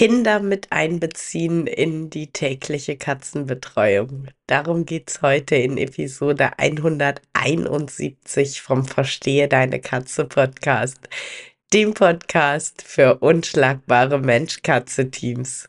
Kinder mit einbeziehen in die tägliche Katzenbetreuung. Darum geht's heute in Episode 171 vom Verstehe deine Katze Podcast, dem Podcast für unschlagbare Mensch-Katze-Teams.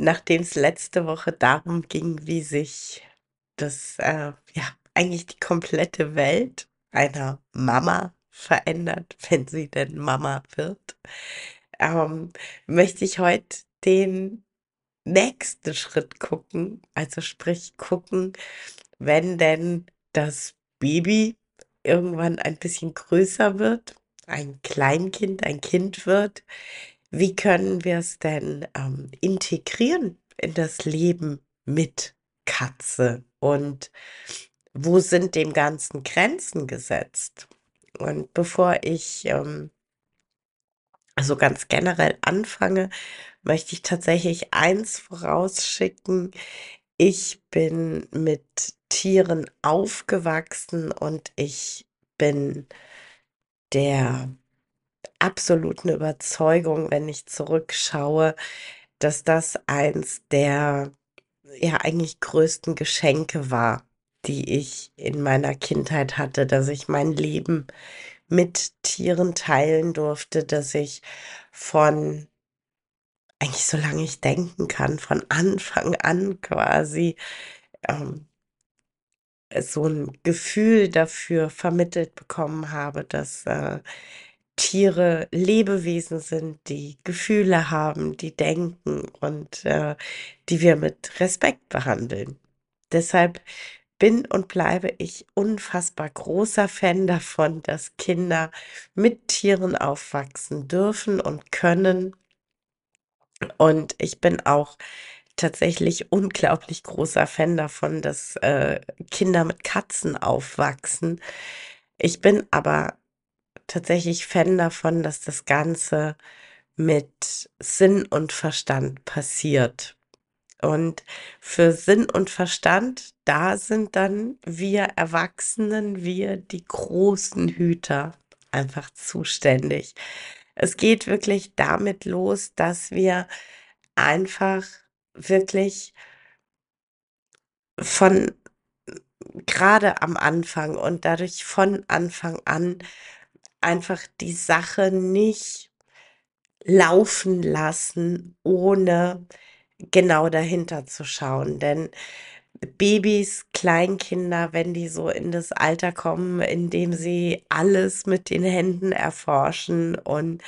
Nachdem es letzte Woche darum ging, wie sich das, äh, ja, eigentlich die komplette Welt einer Mama verändert, wenn sie denn Mama wird, ähm, möchte ich heute den nächsten Schritt gucken. Also sprich gucken, wenn denn das Baby irgendwann ein bisschen größer wird, ein Kleinkind, ein Kind wird, wie können wir es denn ähm, integrieren in das Leben mit Katze? Und wo sind dem Ganzen Grenzen gesetzt? Und bevor ich ähm, also ganz generell anfange, möchte ich tatsächlich eins vorausschicken. Ich bin mit Tieren aufgewachsen und ich bin der absoluten Überzeugung, wenn ich zurückschaue, dass das eins der ja eigentlich größten Geschenke war, die ich in meiner Kindheit hatte, dass ich mein Leben mit Tieren teilen durfte, dass ich von eigentlich solange ich denken kann, von Anfang an quasi ähm, so ein Gefühl dafür vermittelt bekommen habe, dass äh, Tiere Lebewesen sind, die Gefühle haben, die denken und äh, die wir mit Respekt behandeln. Deshalb bin und bleibe ich unfassbar großer Fan davon, dass Kinder mit Tieren aufwachsen dürfen und können. Und ich bin auch tatsächlich unglaublich großer Fan davon, dass äh, Kinder mit Katzen aufwachsen. Ich bin aber tatsächlich Fan davon, dass das Ganze mit Sinn und Verstand passiert. Und für Sinn und Verstand, da sind dann wir Erwachsenen, wir die großen Hüter einfach zuständig. Es geht wirklich damit los, dass wir einfach wirklich von gerade am Anfang und dadurch von Anfang an einfach die Sache nicht laufen lassen, ohne genau dahinter zu schauen. Denn Babys, Kleinkinder, wenn die so in das Alter kommen, in dem sie alles mit den Händen erforschen und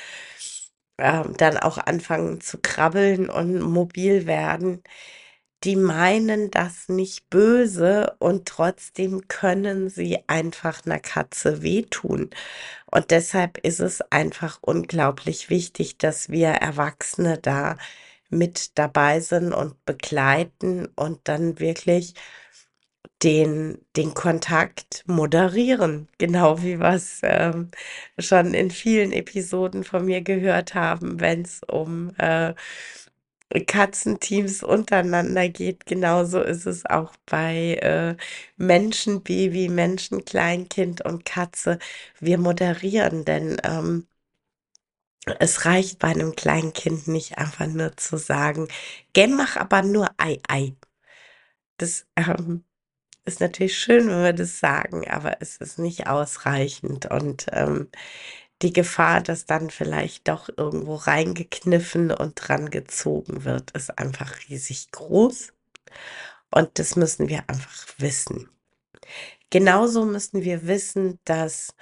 äh, dann auch anfangen zu krabbeln und mobil werden, die meinen das nicht böse und trotzdem können sie einfach einer Katze wehtun. Und deshalb ist es einfach unglaublich wichtig, dass wir Erwachsene da mit dabei sind und begleiten und dann wirklich den, den Kontakt moderieren, genau wie wir es ähm, schon in vielen Episoden von mir gehört haben, wenn es um äh, Katzenteams untereinander geht. Genauso ist es auch bei äh, Menschenbaby, Menschenkleinkind und Katze. Wir moderieren, denn ähm, es reicht bei einem kleinen Kind nicht einfach nur zu sagen, geh mach aber nur Ei Ei. Das ähm, ist natürlich schön, wenn wir das sagen, aber es ist nicht ausreichend. Und ähm, die Gefahr, dass dann vielleicht doch irgendwo reingekniffen und dran gezogen wird, ist einfach riesig groß. Und das müssen wir einfach wissen. Genauso müssen wir wissen, dass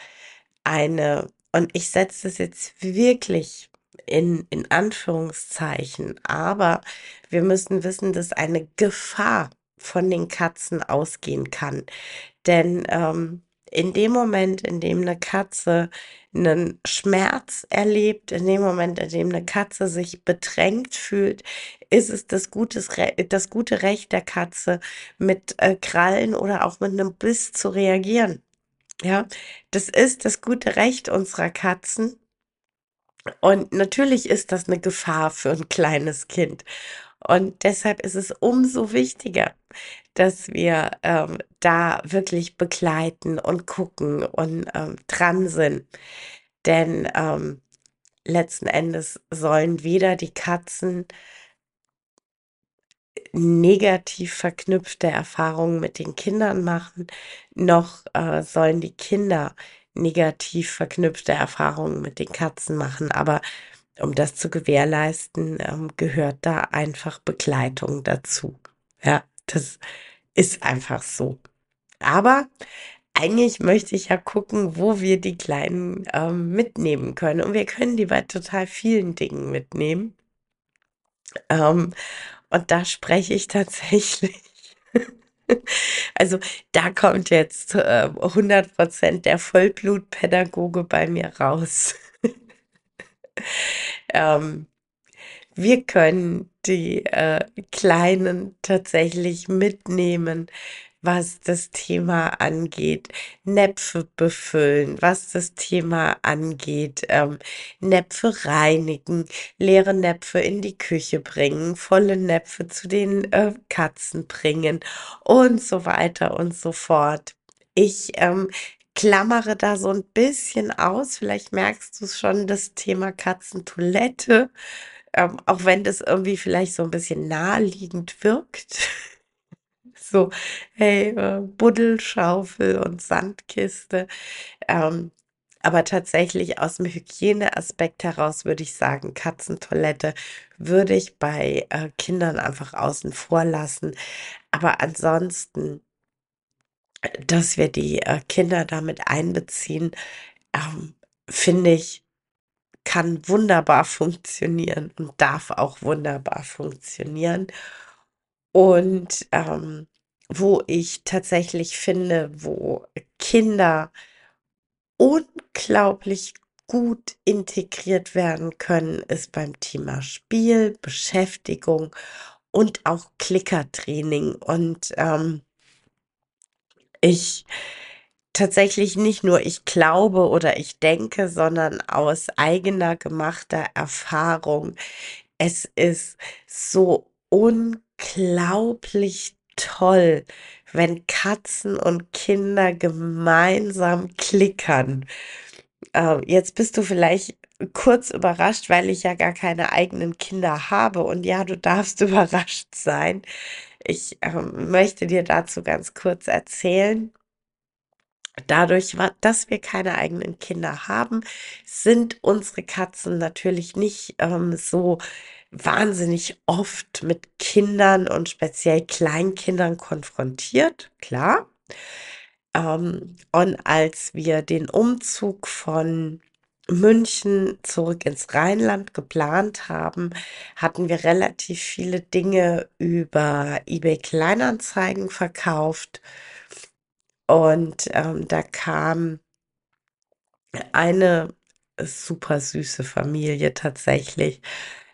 eine, und ich setze das jetzt wirklich in, in Anführungszeichen, aber wir müssen wissen, dass eine Gefahr von den Katzen ausgehen kann. Denn ähm, in dem Moment, in dem eine Katze einen Schmerz erlebt, in dem Moment, in dem eine Katze sich bedrängt fühlt, ist es das, Gutes, das gute Recht der Katze, mit äh, Krallen oder auch mit einem Biss zu reagieren. Ja, das ist das gute Recht unserer Katzen. Und natürlich ist das eine Gefahr für ein kleines Kind. Und deshalb ist es umso wichtiger, dass wir ähm, da wirklich begleiten und gucken und ähm, dran sind. Denn ähm, letzten Endes sollen weder die Katzen negativ verknüpfte Erfahrungen mit den Kindern machen, noch äh, sollen die Kinder negativ verknüpfte Erfahrungen mit den Katzen machen. Aber um das zu gewährleisten, ähm, gehört da einfach Begleitung dazu. Ja, das ist einfach so. Aber eigentlich möchte ich ja gucken, wo wir die Kleinen ähm, mitnehmen können. Und wir können die bei total vielen Dingen mitnehmen. Ähm, und da spreche ich tatsächlich. Also da kommt jetzt äh, 100% der Vollblutpädagoge bei mir raus. ähm, wir können die äh, Kleinen tatsächlich mitnehmen, was das Thema angeht, Näpfe befüllen, was das Thema angeht, ähm, Näpfe reinigen, leere Näpfe in die Küche bringen, volle Näpfe zu den äh, Katzen bringen und so weiter und so fort. Ich ähm, klammere da so ein bisschen aus, vielleicht merkst du es schon, das Thema Katzentoilette, ähm, auch wenn das irgendwie vielleicht so ein bisschen naheliegend wirkt. so, hey, äh, Buddelschaufel und Sandkiste. Ähm, aber tatsächlich aus dem Hygieneaspekt heraus würde ich sagen, Katzentoilette würde ich bei äh, Kindern einfach außen vor lassen. Aber ansonsten, dass wir die äh, Kinder damit einbeziehen, ähm, finde ich, kann wunderbar funktionieren und darf auch wunderbar funktionieren. Und ähm, wo ich tatsächlich finde, wo Kinder unglaublich gut integriert werden können, ist beim Thema Spiel, Beschäftigung und auch Klickertraining. Und ähm, ich tatsächlich nicht nur ich glaube oder ich denke, sondern aus eigener gemachter Erfahrung. Es ist so unglaublich toll, wenn Katzen und Kinder gemeinsam klickern. Äh, jetzt bist du vielleicht kurz überrascht, weil ich ja gar keine eigenen Kinder habe. Und ja, du darfst überrascht sein. Ich äh, möchte dir dazu ganz kurz erzählen. Dadurch, dass wir keine eigenen Kinder haben, sind unsere Katzen natürlich nicht ähm, so wahnsinnig oft mit Kindern und speziell Kleinkindern konfrontiert, klar. Ähm, und als wir den Umzug von München zurück ins Rheinland geplant haben, hatten wir relativ viele Dinge über eBay Kleinanzeigen verkauft. Und ähm, da kam eine super süße Familie tatsächlich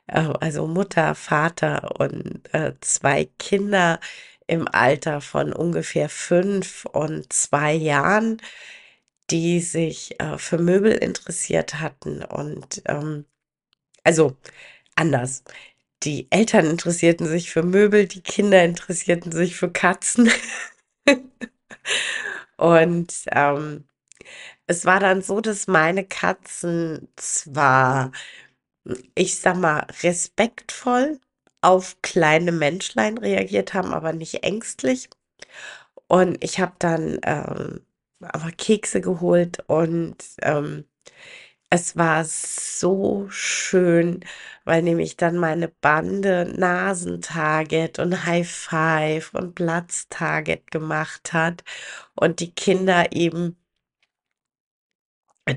äh, also Mutter, Vater und äh, zwei Kinder im Alter von ungefähr fünf und zwei Jahren, die sich äh, für Möbel interessiert hatten. Und ähm, also anders. Die Eltern interessierten sich für Möbel, die Kinder interessierten sich für Katzen. und ähm, es war dann so, dass meine Katzen zwar ich sag mal, respektvoll auf kleine Menschlein reagiert haben, aber nicht ängstlich. Und ich habe dann ähm, aber Kekse geholt und ähm, Es war so schön, weil nämlich dann meine Bande Nasentarget und High Five und Platztarget gemacht hat und die Kinder eben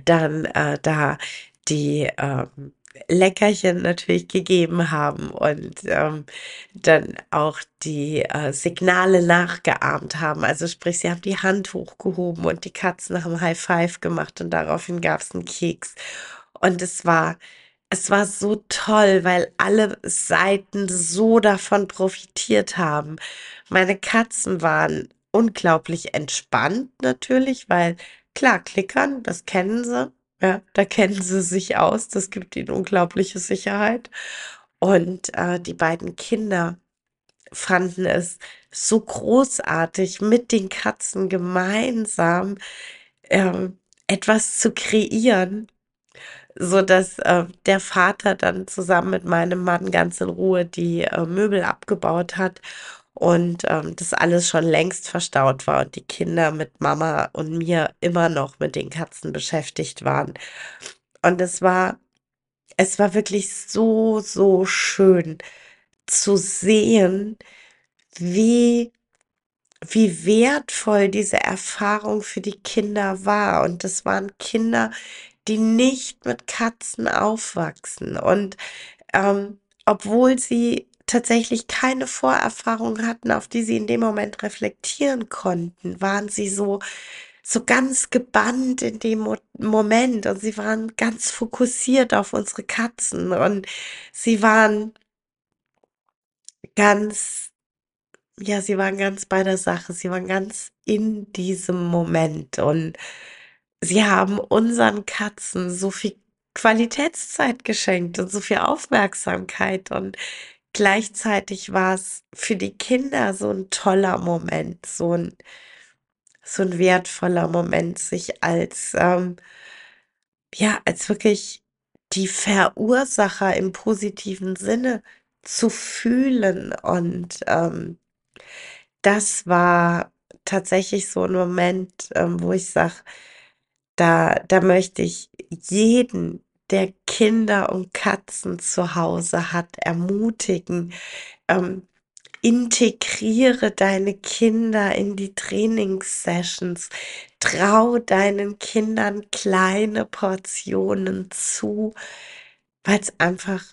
dann, äh, da die, ähm, Leckerchen natürlich gegeben haben und, ähm, dann auch die, äh, Signale nachgeahmt haben. Also sprich, sie haben die Hand hochgehoben und die Katzen haben High Five gemacht und daraufhin gab's 'n Keks. Und es war es war so toll, weil alle Seiten so davon profitiert haben. Meine Katzen waren unglaublich entspannt natürlich, weil klar, klickern, das kennen sie. Ja, da kennen sie sich aus. Das gibt ihnen unglaubliche Sicherheit. Und, äh, die beiden Kinder fanden es so großartig, mit den Katzen gemeinsam, ähm, etwas zu kreieren, sodass, äh, der Vater dann zusammen mit meinem Mann ganz in Ruhe die, äh, Möbel abgebaut hat und, ähm, das alles schon längst verstaut war und die Kinder mit Mama und mir immer noch mit den Katzen beschäftigt waren. Und es war es war wirklich so, so schön zu sehen, wie wie wertvoll diese Erfahrung für die Kinder war. Und das waren Kinder, die nicht mit Katzen aufwachsen. Und, ähm, obwohl sie tatsächlich keine Vorerfahrung hatten, auf die sie in dem Moment reflektieren konnten, waren sie so so ganz gebannt in dem Mo Moment und sie waren ganz fokussiert auf unsere Katzen und sie waren ganz ja, sie waren ganz bei der Sache. Sie waren ganz in diesem Moment und sie haben unseren Katzen so viel Qualitätszeit geschenkt und so viel Aufmerksamkeit und gleichzeitig war's für die Kinder so 'n toller Moment, so 'n so 'n wertvoller Moment, sich als, ähm ja, als wirklich die Verursacher im positiven Sinne zu fühlen. Und, ähm, das war tatsächlich so 'n Moment, ähm, wo ich sage, da da möchte ich jeden, der Kinder und Katzen zu Hause hat, ermutigen, ähm, integriere deine Kinder in die Trainingssessions. Trau deinen Kindern kleine Portionen zu, weil's einfach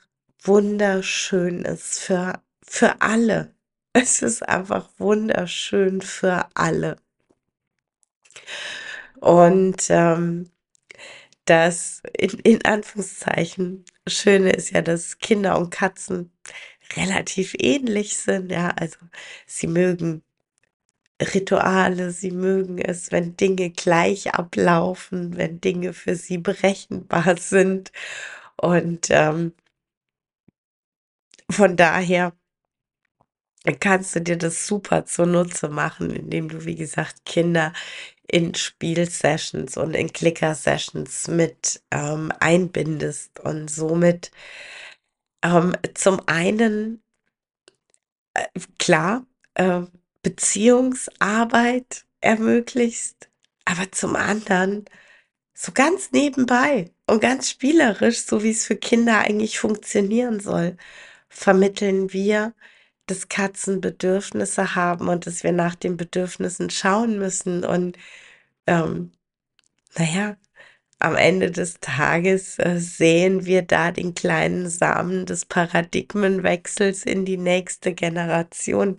wunderschön ist für für alle. Es ist einfach wunderschön für alle. Und, ähm, das in in Anführungszeichen Schöne ist ja, dass Kinder und Katzen relativ ähnlich sind, ja. Also, sie mögen Rituale, sie mögen es, wenn Dinge gleich ablaufen, wenn Dinge für sie berechenbar sind. Und, ähm von daher kannst du dir das super zunutze machen, indem du, wie gesagt, Kinder in Spielsessions und in Clicker-Sessions mit, ähm, einbindest und somit, ähm, zum einen äh, klar, äh, Beziehungsarbeit ermöglichst, aber zum anderen so ganz nebenbei und ganz spielerisch, so wie's für Kinder eigentlich funktionieren soll, vermitteln wir, dass Katzen Bedürfnisse haben und dass wir nach den Bedürfnissen schauen müssen. Und, ähm, na ja, am Ende des Tages, äh, säen wir da den kleinen Samen des Paradigmenwechsels in die nächste Generation.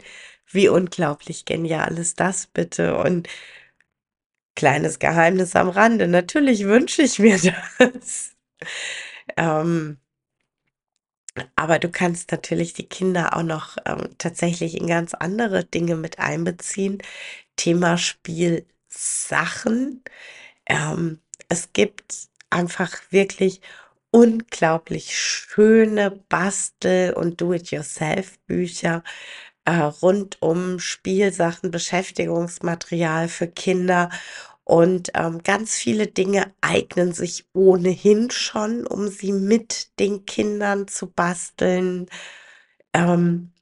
Wie unglaublich genial ist das bitte? Und kleines Geheimnis am Rande, natürlich wünsche ich mir das. Ähm aber du kannst natürlich die Kinder auch noch, ähm, tatsächlich in ganz andere Dinge mit einbeziehen. Thema Spielsachen. Ähm, es gibt einfach wirklich unglaublich schöne Bastel und Do-it-yourself-Bücher, äh, rund um Spielsachen, Beschäftigungsmaterial für Kinder. Und, ähm, ganz viele Dinge eignen sich ohnehin schon, um sie mit den Kindern zu basteln. Ähm,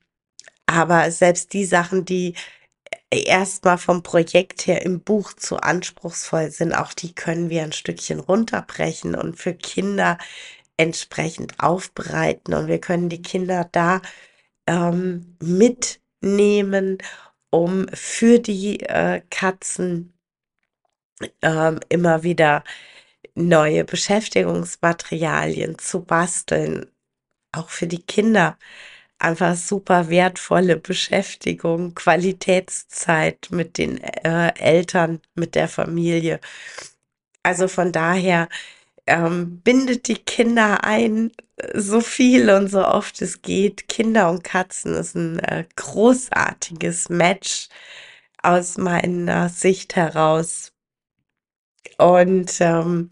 aber selbst die Sachen, die erstmal vom Projekt her im Buch zu anspruchsvoll sind, auch die können wir ein Stückchen runterbrechen und für Kinder entsprechend aufbereiten und wir können die Kinder da ähm, mitnehmen, um für die äh, Katzen ähm, immer wieder neue Beschäftigungsmaterialien zu basteln, auch für die Kinder einfach super wertvolle Beschäftigung, Qualitätszeit mit den äh, Eltern, mit der Familie. Also von daher ähm, bindet die Kinder ein, so viel und so oft es geht. Kinder und Katzen ist ein äh, großartiges Match aus meiner Sicht heraus. Und ähm,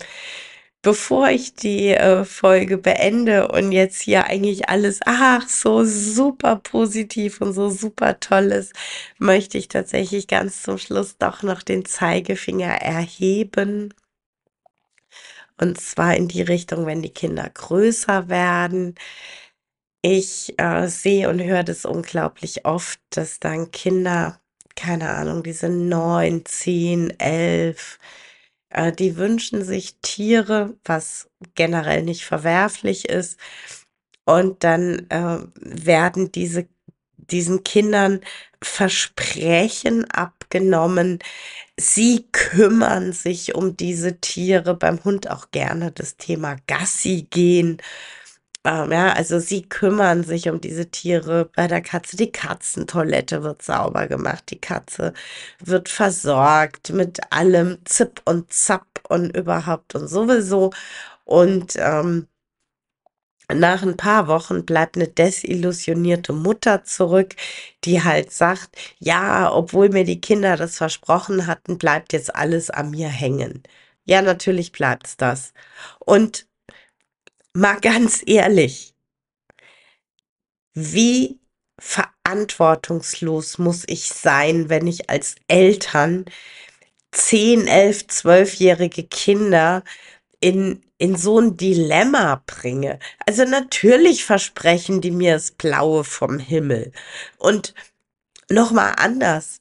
bevor ich die äh, Folge beende und jetzt hier eigentlich alles, ach, so super positiv und so super toll ist, möchte ich tatsächlich ganz zum Schluss doch noch den Zeigefinger erheben. Und zwar in die Richtung, wenn die Kinder größer werden. Ich äh, sehe und höre das unglaublich oft, dass dann Kinder, keine Ahnung, die sind neun, zehn, elf, die wünschen sich Tiere, was generell nicht verwerflich ist. Und dann äh, werden diese, diesen Kindern Versprechen abgenommen, sie kümmern sich um diese Tiere, beim Hund auch gerne das Thema Gassi gehen ähm, ja, also sie kümmern sich um diese Tiere. Bei der Katze, die Katzentoilette wird sauber gemacht. Die Katze wird versorgt mit allem Zip und Zap und überhaupt und sowieso. Und ähm, nach ein paar Wochen bleibt eine desillusionierte Mutter zurück, die halt sagt, ja, obwohl mir die Kinder das versprochen hatten, bleibt jetzt alles an mir hängen. Ja, natürlich bleibt's das. Und mal ganz ehrlich, wie verantwortungslos muss ich sein, wenn ich als Eltern 10, 11, 12-jährige Kinder in, in so ein Dilemma bringe. Also natürlich versprechen die mir das Blaue vom Himmel. Und nochmal anders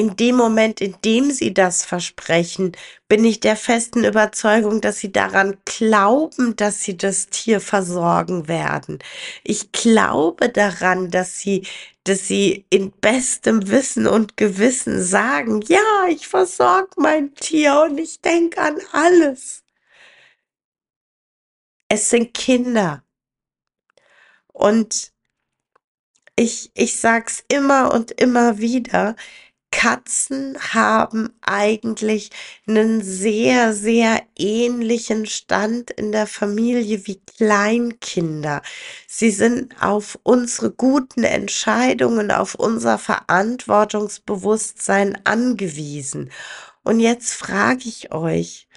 in dem Moment, in dem sie das versprechen, bin ich der festen Überzeugung, dass sie daran glauben, dass sie das Tier versorgen werden. Ich glaube daran, dass sie, dass sie in bestem Wissen und Gewissen sagen, ja, ich versorge mein Tier und ich denke an alles. Es sind Kinder. Und ich, ich sag's immer und immer wieder, Katzen haben eigentlich einen sehr, sehr ähnlichen Stand in der Familie wie Kleinkinder. Sie sind auf unsere guten Entscheidungen, auf unser Verantwortungsbewusstsein angewiesen. Und jetzt frage ich euch,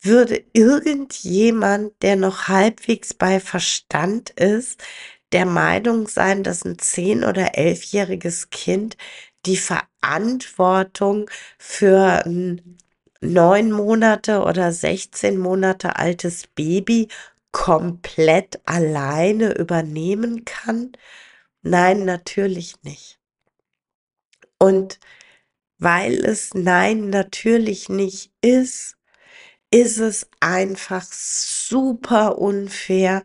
würde irgendjemand, der noch halbwegs bei Verstand ist, der Meinung sein, dass ein zehn- oder elfjähriges Kind die Verantwortung für ein neun Monate oder 16 Monate altes Baby komplett alleine übernehmen kann? Nein, natürlich nicht. Und weil es nein, natürlich nicht ist, ist es einfach super unfair,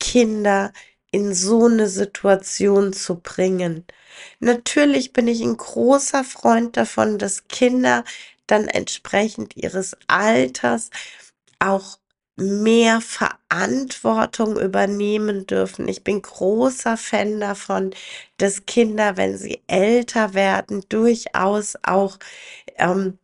Kinder in so eine Situation zu bringen. Natürlich bin ich ein großer Freund davon, dass Kinder dann entsprechend ihres Alters auch mehr Verantwortung übernehmen dürfen. Ich bin großer Fan davon, dass Kinder, wenn sie älter werden, durchaus auch ähm,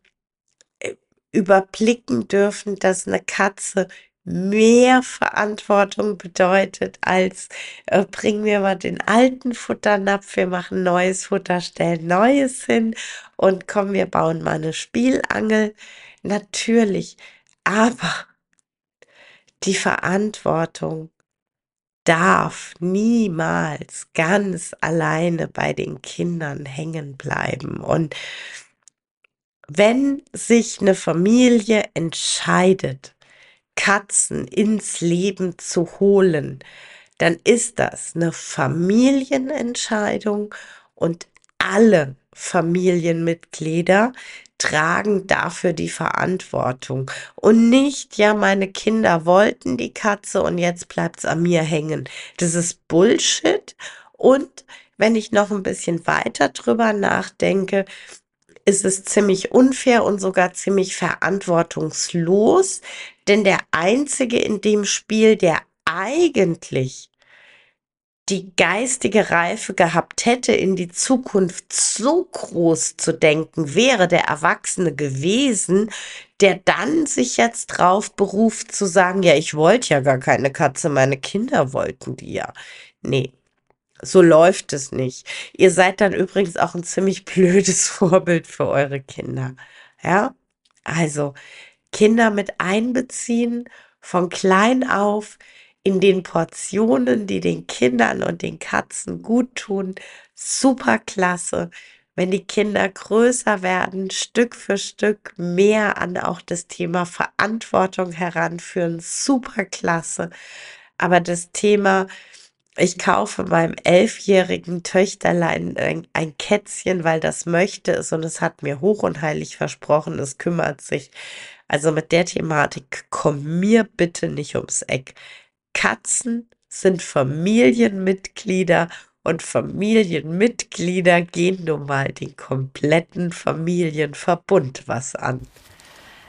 äh, überblicken dürfen, dass eine Katze mehr Verantwortung bedeutet als äh, bring mir mal den alten Futternapf, wir machen neues Futter, stellen neues hin und komm, wir bauen mal eine Spielangel. Natürlich, aber die Verantwortung darf niemals ganz alleine bei den Kindern hängen bleiben. Und wenn sich eine Familie entscheidet, Katzen ins Leben zu holen, dann ist das eine Familienentscheidung und alle Familienmitglieder tragen dafür die Verantwortung und nicht, ja, meine Kinder wollten die Katze und jetzt bleibt's an mir hängen. Das ist Bullshit und wenn ich noch ein bisschen weiter drüber nachdenke, ist es ziemlich unfair und sogar ziemlich verantwortungslos, denn der Einzige in dem Spiel, der eigentlich die geistige Reife gehabt hätte, in die Zukunft so groß zu denken, wäre der Erwachsene gewesen, der dann sich jetzt drauf beruft zu sagen, ja, ich wollte ja gar keine Katze, meine Kinder wollten die ja. Nee, so läuft es nicht. Ihr seid dann übrigens auch ein ziemlich blödes Vorbild für eure Kinder. Ja, also Kinder mit einbeziehen von klein auf in den Portionen, die den Kindern und den Katzen gut tun. Super klasse. Wenn die Kinder größer werden, Stück für Stück mehr an auch das Thema Verantwortung heranführen. Super klasse. Aber das Thema, ich kaufe meinem elfjährigen Töchterlein ein, Kätzchen, weil das möchte es und es hat mir hoch und heilig versprochen, es kümmert sich. Also mit der Thematik komm mir bitte nicht ums Eck. Katzen sind Familienmitglieder und Familienmitglieder gehen nun mal den kompletten Familienverbund was an.